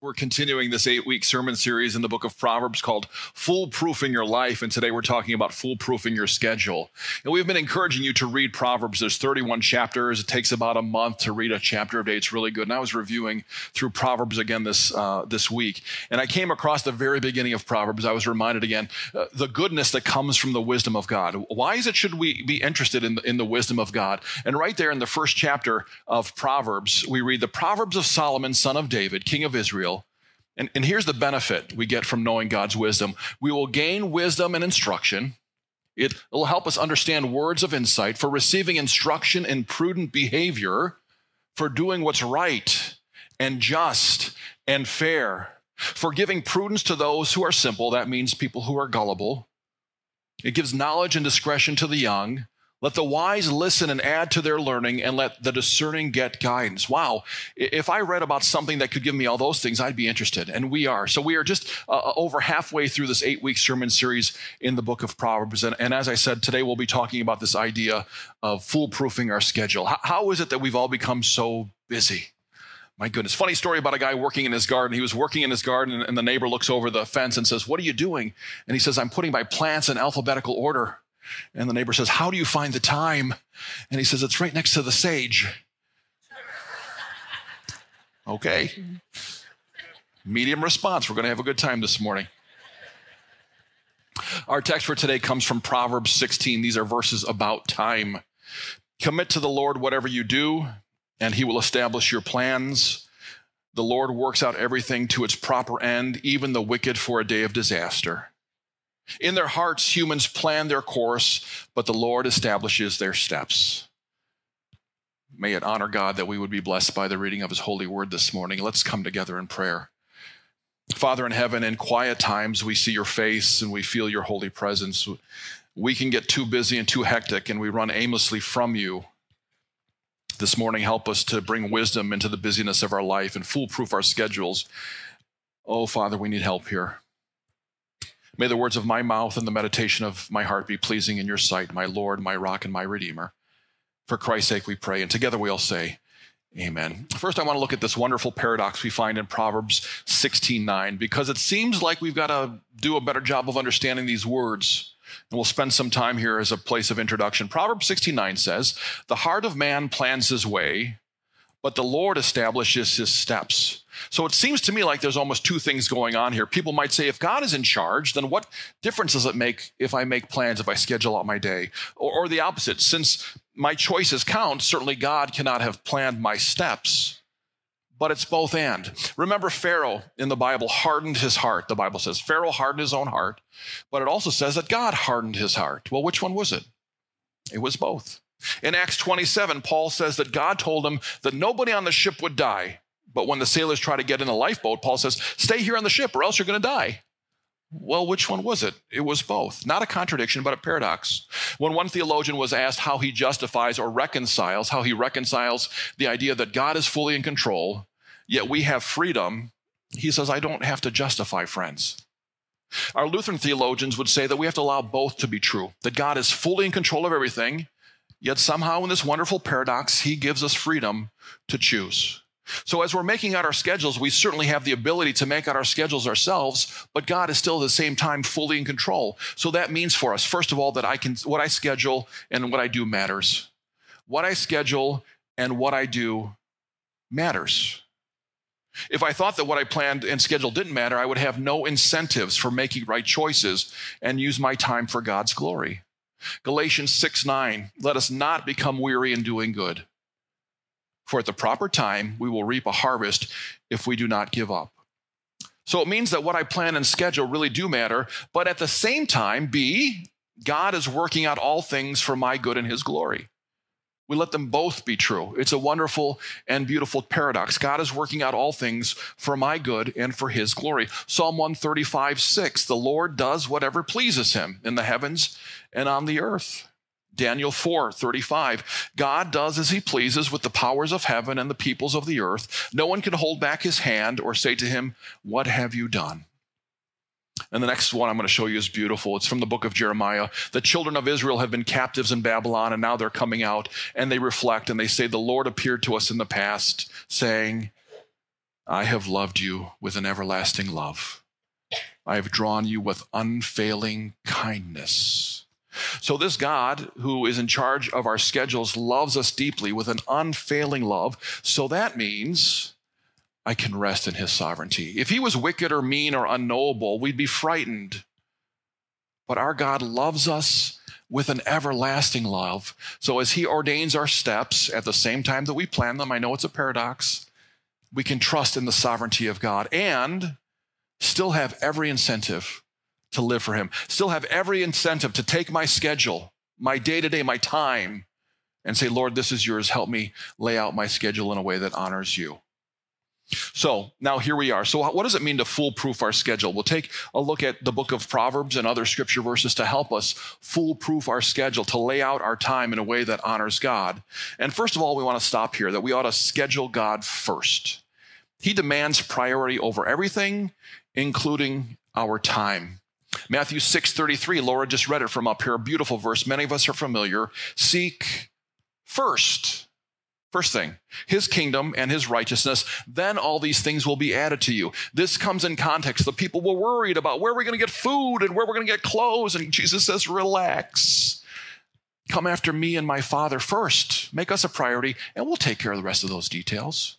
We're continuing this eight week sermon series in the book of Proverbs called Foolproofing Your Life. And today we're talking about foolproofing your schedule. And we've been encouraging you to read Proverbs. There's 31 chapters. It takes about a month to read a chapter a day. It's really good. And I was reviewing through Proverbs again this, uh, this week. And I came across the very beginning of Proverbs. I was reminded again uh, the goodness that comes from the wisdom of God. Why is it should we be interested in the, in the wisdom of God? And right there in the first chapter of Proverbs, we read the Proverbs of Solomon, son of David, king of Israel and, and here's the benefit we get from knowing God's wisdom we will gain wisdom and instruction. It will help us understand words of insight for receiving instruction in prudent behavior, for doing what's right and just and fair, for giving prudence to those who are simple. That means people who are gullible. It gives knowledge and discretion to the young. Let the wise listen and add to their learning, and let the discerning get guidance. Wow. If I read about something that could give me all those things, I'd be interested. And we are. So we are just uh, uh over halfway through this eight week sermon series in the book of Proverbs. And, and, as I said, today we'll be talking about this idea of foolproofing our schedule. how, how is it that we've all become so busy? My goodness. Funny story about a guy working in his garden. He was working in his garden, and the neighbor looks over the fence and says, What are you doing? And he says, I'm putting my plants in alphabetical order. And the neighbor says, How do you find the time? And he says, It's right next to the sage. Okay. Medium response. We're going to have a good time this morning. Our text for today comes from Proverbs 16. These are verses about time. Commit to the Lord whatever you do, and he will establish your plans. The Lord works out everything to its proper end, even the wicked for a day of disaster. In their hearts, humans plan their course, but the Lord establishes their steps. May it honor God that we would be blessed by the reading of his holy word this morning. Let's come together in prayer. Father in heaven, in quiet times, we see your face and we feel your holy presence. We can get too busy and too hectic and we run aimlessly from you. This morning, help us to bring wisdom into the busyness of our life and foolproof our schedules. Oh, Father, we need help here. May the words of my mouth and the meditation of my heart be pleasing in your sight, my Lord, my rock, and my Redeemer. For Christ's sake we pray. And together we all say, Amen. First, I want to look at this wonderful paradox we find in Proverbs 16:9, because it seems like we've got to do a better job of understanding these words. And we'll spend some time here as a place of introduction. Proverbs 16:9 says, The heart of man plans his way, but the Lord establishes his steps. So it seems to me like there's almost two things going on here. People might say, if God is in charge, then what difference does it make if I make plans, if I schedule out my day? Or, or the opposite, since my choices count, certainly God cannot have planned my steps. But it's both and. Remember, Pharaoh in the Bible hardened his heart. The Bible says Pharaoh hardened his own heart, but it also says that God hardened his heart. Well, which one was it? It was both. In Acts 27, Paul says that God told him that nobody on the ship would die. But when the sailors try to get in the lifeboat, Paul says, Stay here on the ship or else you're going to die. Well, which one was it? It was both. Not a contradiction, but a paradox. When one theologian was asked how he justifies or reconciles, how he reconciles the idea that God is fully in control, yet we have freedom, he says, I don't have to justify, friends. Our Lutheran theologians would say that we have to allow both to be true, that God is fully in control of everything, yet somehow in this wonderful paradox, he gives us freedom to choose. So, as we're making out our schedules, we certainly have the ability to make out our schedules ourselves, but God is still at the same time fully in control. So, that means for us, first of all, that I can, what I schedule and what I do matters. What I schedule and what I do matters. If I thought that what I planned and scheduled didn't matter, I would have no incentives for making right choices and use my time for God's glory. Galatians 6 9, let us not become weary in doing good. For at the proper time, we will reap a harvest if we do not give up. So it means that what I plan and schedule really do matter, but at the same time, B, God is working out all things for my good and his glory. We let them both be true. It's a wonderful and beautiful paradox. God is working out all things for my good and for his glory. Psalm 135, 6, the Lord does whatever pleases him in the heavens and on the earth. Daniel 4 35. God does as he pleases with the powers of heaven and the peoples of the earth. No one can hold back his hand or say to him, What have you done? And the next one I'm going to show you is beautiful. It's from the book of Jeremiah. The children of Israel have been captives in Babylon, and now they're coming out, and they reflect and they say, The Lord appeared to us in the past, saying, I have loved you with an everlasting love. I have drawn you with unfailing kindness. So, this God who is in charge of our schedules loves us deeply with an unfailing love. So, that means I can rest in his sovereignty. If he was wicked or mean or unknowable, we'd be frightened. But our God loves us with an everlasting love. So, as he ordains our steps at the same time that we plan them, I know it's a paradox, we can trust in the sovereignty of God and still have every incentive to live for Him, still have every incentive to take my schedule, my day to day, my time, and say, Lord, this is yours. Help me lay out my schedule in a way that honors you. So now here we are. So, what does it mean to foolproof our schedule? We'll take a look at the book of Proverbs and other scripture verses to help us foolproof our schedule, to lay out our time in a way that honors God. And first of all, we want to stop here that we ought to schedule God first. He demands priority over everything, including our time. Matthew 6:33, Laura just read it from up here, a beautiful verse. Many of us are familiar. Seek first First thing, his kingdom and his righteousness, then all these things will be added to you. This comes in context. The people were worried about where we're going to get food and where we're going to get clothes. And Jesus says, relax. Come after me and my Father first. Make us a priority, and we'll take care of the rest of those details.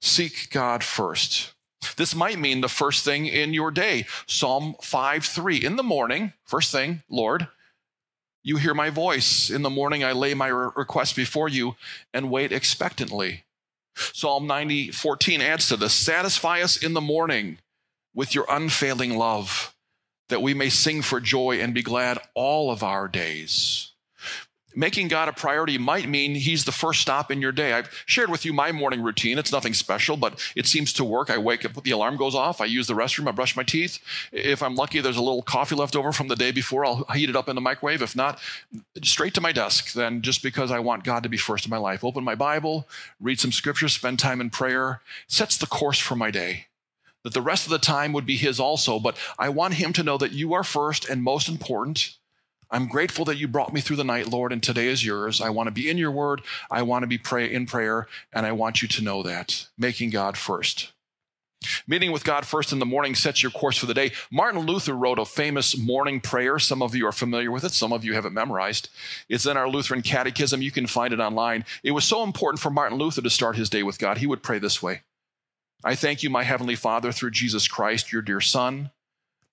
Seek God first. This might mean the first thing in your day. Psalm 5 3. In the morning, first thing, Lord, you hear my voice. In the morning, I lay my request before you and wait expectantly. Psalm 90 14 adds to this Satisfy us in the morning with your unfailing love, that we may sing for joy and be glad all of our days making God a priority might mean He's the first stop in your day. I've shared with you my morning routine. It's nothing special, but it seems to work. I wake up, the alarm goes off, I use the restroom, I brush my teeth. If I'm lucky, there's a little coffee left over from the day before, I'll heat it up in the microwave. If not, straight to my desk, then just because I want God to be first in my life. Open my Bible, read some scripture, spend time in prayer, sets the course for my day that the rest of the time would be His also, but I want Him to know that you are first and most important, I'm grateful that you brought me through the night, Lord, and today is yours. I want to be in your word. I want to be pray in prayer, and I want you to know that. Making God first. Meeting with God first in the morning sets your course for the day. Martin Luther wrote a famous morning prayer. Some of you are familiar with it, some of you have it memorized. It's in our Lutheran catechism. You can find it online. It was so important for Martin Luther to start his day with God. He would pray this way I thank you, my Heavenly Father, through Jesus Christ, your dear Son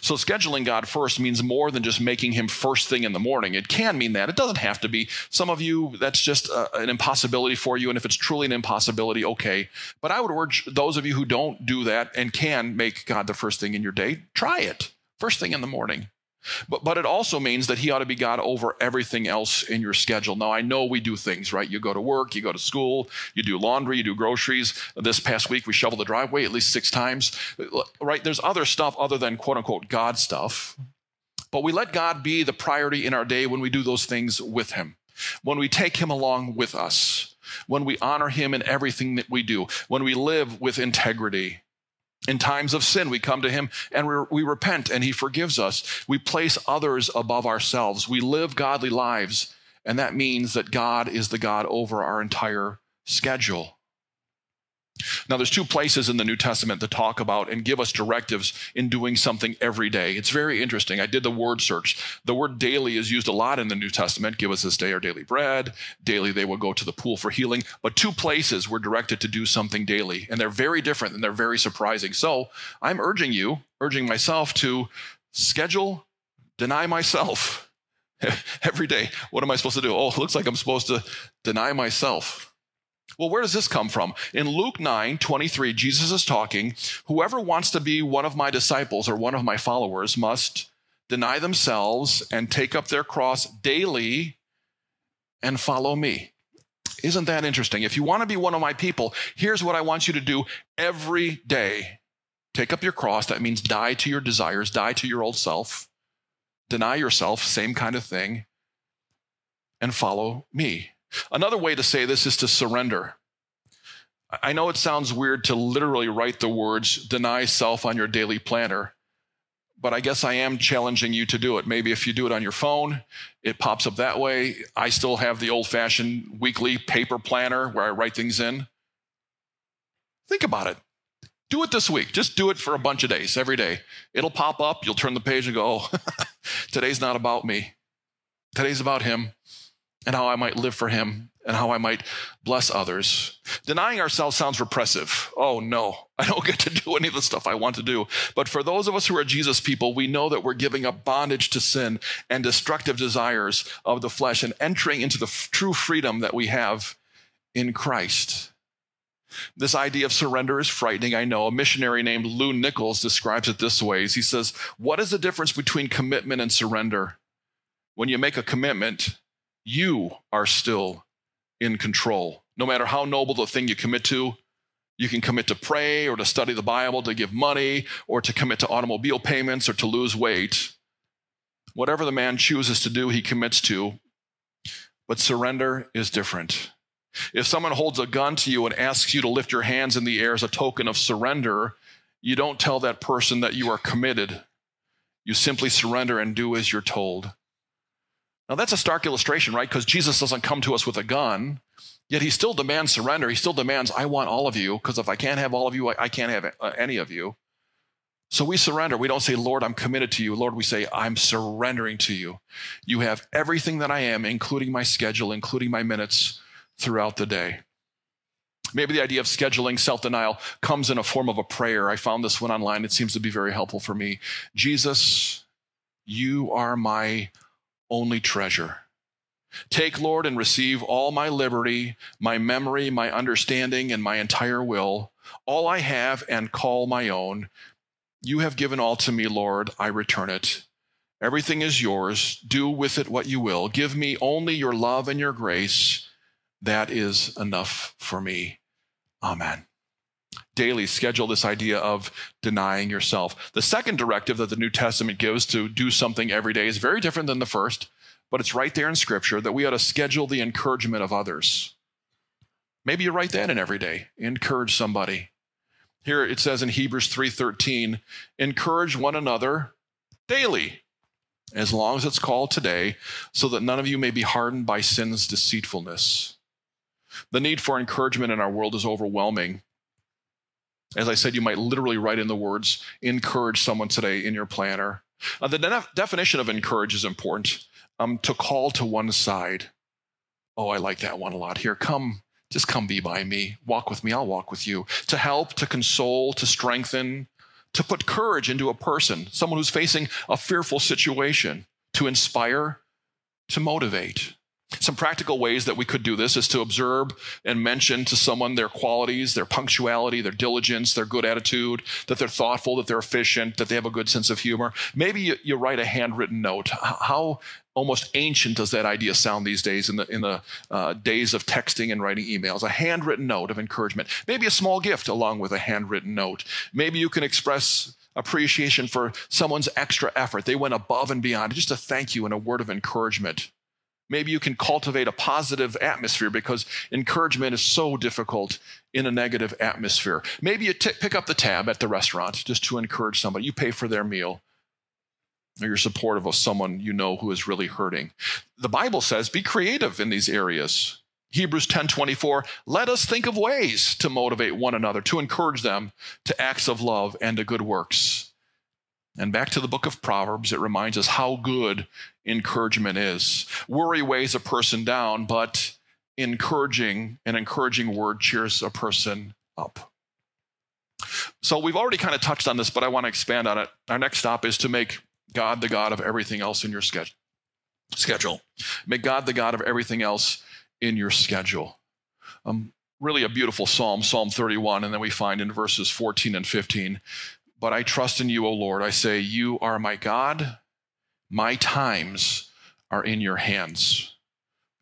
So, scheduling God first means more than just making him first thing in the morning. It can mean that. It doesn't have to be. Some of you, that's just uh, an impossibility for you. And if it's truly an impossibility, okay. But I would urge those of you who don't do that and can make God the first thing in your day, try it first thing in the morning. But, but it also means that he ought to be God over everything else in your schedule. Now, I know we do things, right? You go to work, you go to school, you do laundry, you do groceries. This past week, we shoveled the driveway at least six times, right? There's other stuff other than quote unquote God stuff. But we let God be the priority in our day when we do those things with him, when we take him along with us, when we honor him in everything that we do, when we live with integrity, in times of sin, we come to Him and we, repent and He forgives us. We place others above ourselves. We live godly lives. And that means that God is the God over our entire schedule. Now, there's two places in the New Testament that talk about and give us directives in doing something every day. It's very interesting. I did the word search. The word daily is used a lot in the New Testament. Give us this day our daily bread. Daily, they will go to the pool for healing. But two places we're directed to do something daily, and they're very different and they're very surprising. So I'm urging you, urging myself to schedule, deny myself every day. What am I supposed to do? Oh, it looks like I'm supposed to deny myself. Well, where does this come from? In Luke 9 23, Jesus is talking. Whoever wants to be one of my disciples or one of my followers must deny themselves and take up their cross daily and follow me. Isn't that interesting? If you want to be one of my people, here's what I want you to do every day take up your cross. That means die to your desires, die to your old self, deny yourself, same kind of thing, and follow me. Another way to say this is to surrender. I know it sounds weird to literally write the words deny self on your daily planner, but I guess I am challenging you to do it. Maybe if you do it on your phone, it pops up that way. I still have the old fashioned weekly paper planner where I write things in. Think about it. Do it this week. Just do it for a bunch of days, every day. It'll pop up. You'll turn the page and go, oh, today's not about me. Today's about Him and how I might live for Him and how I might bless others. Denying ourselves sounds repressive. Oh no, I don't get to do any of the stuff I want to do. But for those of us who are Jesus people, we know that we're giving up bondage to sin and destructive desires of the flesh and entering into the f- true freedom that we have in Christ. This idea of surrender is frightening, I know. A missionary named Lou Nichols describes it this way. He says, What is the difference between commitment and surrender? When you make a commitment, you are still in control. No matter how noble the thing you commit to, you can commit to pray or to study the Bible, to give money, or to commit to automobile payments or to lose weight. Whatever the man chooses to do, he commits to. But surrender is different. If someone holds a gun to you and asks you to lift your hands in the air as a token of surrender, you don't tell that person that you are committed. You simply surrender and do as you're told. Now, that's a stark illustration, right? Because Jesus doesn't come to us with a gun, yet he still demands surrender. He still demands, I want all of you, because if I can't have all of you, I can't have uh, any of you. So we surrender. We don't say, Lord, I'm committed to you. Lord, we say, I'm surrendering to you. You have everything that I am, including my schedule, including my minutes throughout the day. Maybe the idea of scheduling self denial comes in a form of a prayer. I found this one online. It seems to be very helpful for me. Jesus, you are my only treasure. Take, Lord, and receive all my liberty, my memory, my understanding, and my entire will, all I have and call my own. You have given all to me, Lord. I return it. Everything is yours. Do with it what you will. Give me only your love and your grace. That is enough for me. Amen daily schedule this idea of denying yourself. The second directive that the New Testament gives to do something every day is very different than the first, but it's right there in Scripture that we ought to schedule the encouragement of others. Maybe you write that in every day. Encourage somebody. Here it says in Hebrews 3:13, encourage one another daily, as long as it's called today, so that none of you may be hardened by sin's deceitfulness. The need for encouragement in our world is overwhelming. As I said, you might literally write in the words, encourage someone today in your planner. Uh, the de- definition of encourage is important. Um, to call to one side. Oh, I like that one a lot. Here, come, just come be by me. Walk with me, I'll walk with you. To help, to console, to strengthen, to put courage into a person, someone who's facing a fearful situation, to inspire, to motivate. Some practical ways that we could do this is to observe and mention to someone their qualities, their punctuality, their diligence, their good attitude, that they're thoughtful, that they're efficient, that they have a good sense of humor. Maybe you, you write a handwritten note. How almost ancient does that idea sound these days in the in the uh, days of texting and writing emails? A handwritten note of encouragement. Maybe a small gift along with a handwritten note. Maybe you can express appreciation for someone's extra effort. They went above and beyond. Just a thank you and a word of encouragement. Maybe you can cultivate a positive atmosphere because encouragement is so difficult in a negative atmosphere. Maybe you t- pick up the tab at the restaurant just to encourage somebody. You pay for their meal or you're supportive of someone you know who is really hurting. The Bible says be creative in these areas. Hebrews 10:24 let us think of ways to motivate one another to encourage them to acts of love and to good works. And back to the book of Proverbs, it reminds us how good encouragement is. Worry weighs a person down, but encouraging, an encouraging word cheers a person up. So we've already kind of touched on this, but I want to expand on it. Our next stop is to make God the God of everything else in your schedule. Make God the God of everything else in your schedule. Um, really a beautiful psalm, Psalm 31, and then we find in verses 14 and 15 but I trust in you, O Lord. I say, You are my God. My times are in your hands.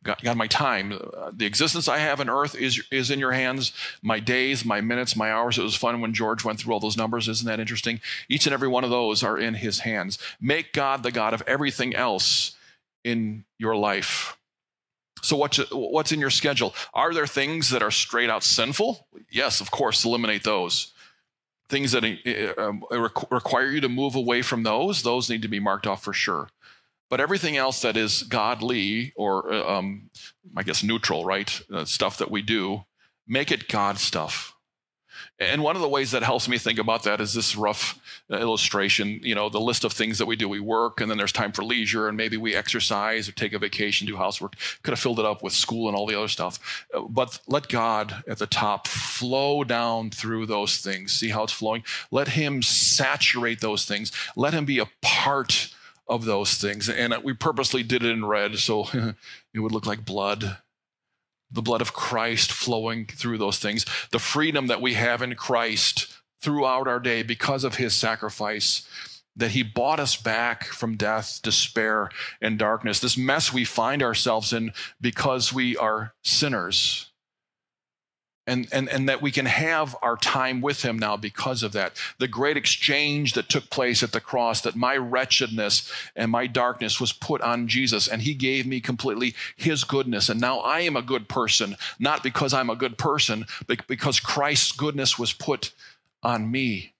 God, God my time, uh, the existence I have on earth is, is in your hands. My days, my minutes, my hours. It was fun when George went through all those numbers. Isn't that interesting? Each and every one of those are in his hands. Make God the God of everything else in your life. So what's what's in your schedule? Are there things that are straight out sinful? Yes, of course, eliminate those. Things that uh, um, require you to move away from those, those need to be marked off for sure. But everything else that is godly or, uh, um, I guess, neutral, right? Uh, stuff that we do, make it God stuff. And one of the ways that helps me think about that is this rough uh, illustration. You know, the list of things that we do. We work, and then there's time for leisure, and maybe we exercise or take a vacation, do housework. Could have filled it up with school and all the other stuff. Uh, but let God at the top flow down through those things. See how it's flowing? Let Him saturate those things. Let Him be a part of those things. And we purposely did it in red so it would look like blood the blood of Christ flowing through those things, the freedom that we have in Christ throughout our day because of his sacrifice, that he bought us back from death, despair, and darkness, this mess we find ourselves in because we are sinners and, and, and that we can have our time with him now because of that. The great exchange that took place at the cross, that my wretchedness and my darkness was put on Jesus, and he gave me completely his goodness. And now I am a good person, not because I'm a good person, but because Christ's goodness was put on me.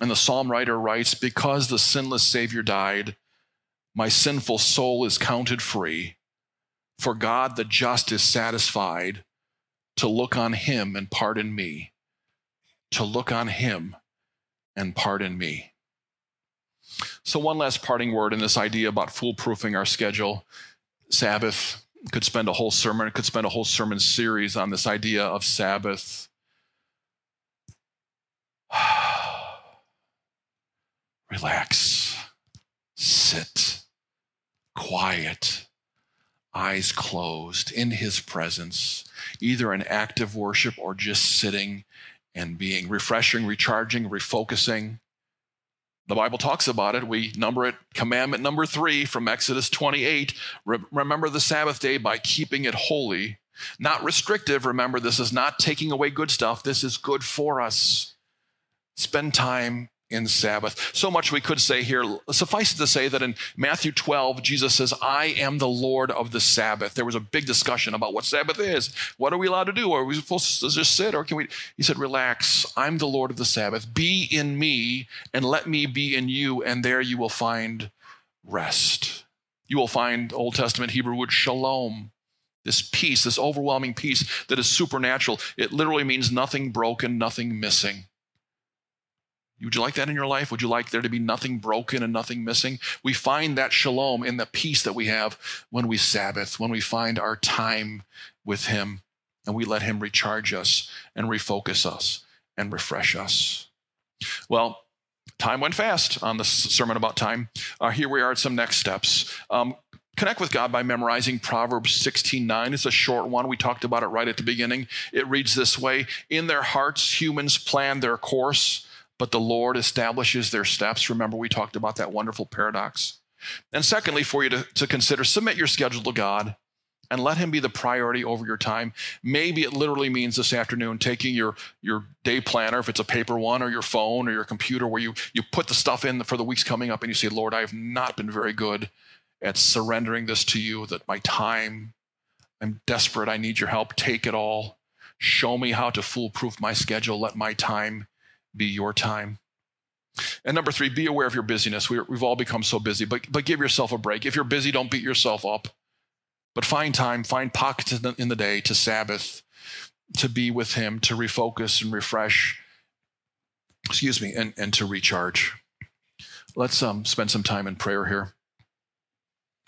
And the psalm writer writes, Because the sinless Savior died, my sinful soul is counted free. For God the just is satisfied to look on him and pardon me, to look on him and pardon me. So, one last parting word in this idea about foolproofing our schedule. Sabbath could spend a whole sermon, could spend a whole sermon series on this idea of Sabbath. Relax, sit, quiet, eyes closed in his presence, either an active worship or just sitting and being refreshing, recharging, refocusing. The Bible talks about it. We number it commandment number three from Exodus 28. Re- remember the Sabbath day by keeping it holy. Not restrictive. Remember, this is not taking away good stuff. This is good for us. Spend time in Sabbath. So much we could say here. Suffice it to say that in Matthew 12, Jesus says, I am the Lord of the Sabbath. There was a big discussion about what Sabbath is. What are we allowed to do? Are we supposed to just sit or can we? He said, Relax. I'm the Lord of the Sabbath. Be in me and let me be in you, and there you will find rest. You will find Old Testament Hebrew word shalom. This peace, this overwhelming peace that is supernatural. It literally means nothing broken, nothing missing. Would you like that in your life? Would you like there to be nothing broken and nothing missing? We find that shalom in the peace that we have when we Sabbath, when we find our time with Him and we let Him recharge us and refocus us and refresh us. Well, time went fast on this sermon about time. Uh, here we are at some next steps. Um, connect with God by memorizing Proverbs 16:9. It's a short one. We talked about it right at the beginning. It reads this way: In their hearts humans plan their course but the Lord establishes their steps. Remember, we talked about that wonderful paradox. And secondly, for you to, to consider, submit your schedule to God and let Him be the priority over your time. Maybe it literally means this afternoon taking your, your day planner, if it's a paper one, or your phone or your computer, where you, you put the stuff in for the weeks coming up and you say, Lord, I have not been very good at surrendering this to you, that my time, I'm desperate, I need your help, take it all. Show me how to foolproof my schedule. Let my time be your time. And number three, be aware of your busyness. we have all become so busy, but, but give yourself a break. If you're busy, don't beat yourself up. But find time, find pockets in the, in the day to Sabbath, to be with Him, to refocus and refresh, excuse me, and, and to recharge. Let's um, spend some time in prayer here.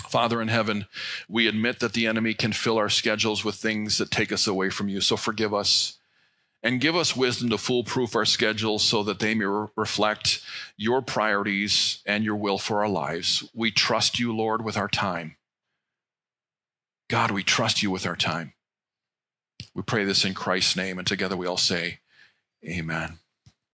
Father in heaven, we admit that the enemy can fill our schedules with things that take us away from you. So forgive us and give us wisdom to foolproof our schedules so that they may re- reflect your priorities and your will for our lives. We trust you, Lord, with our time. God, we trust you with our time. We pray this in Christ's name, and together we all say, Amen.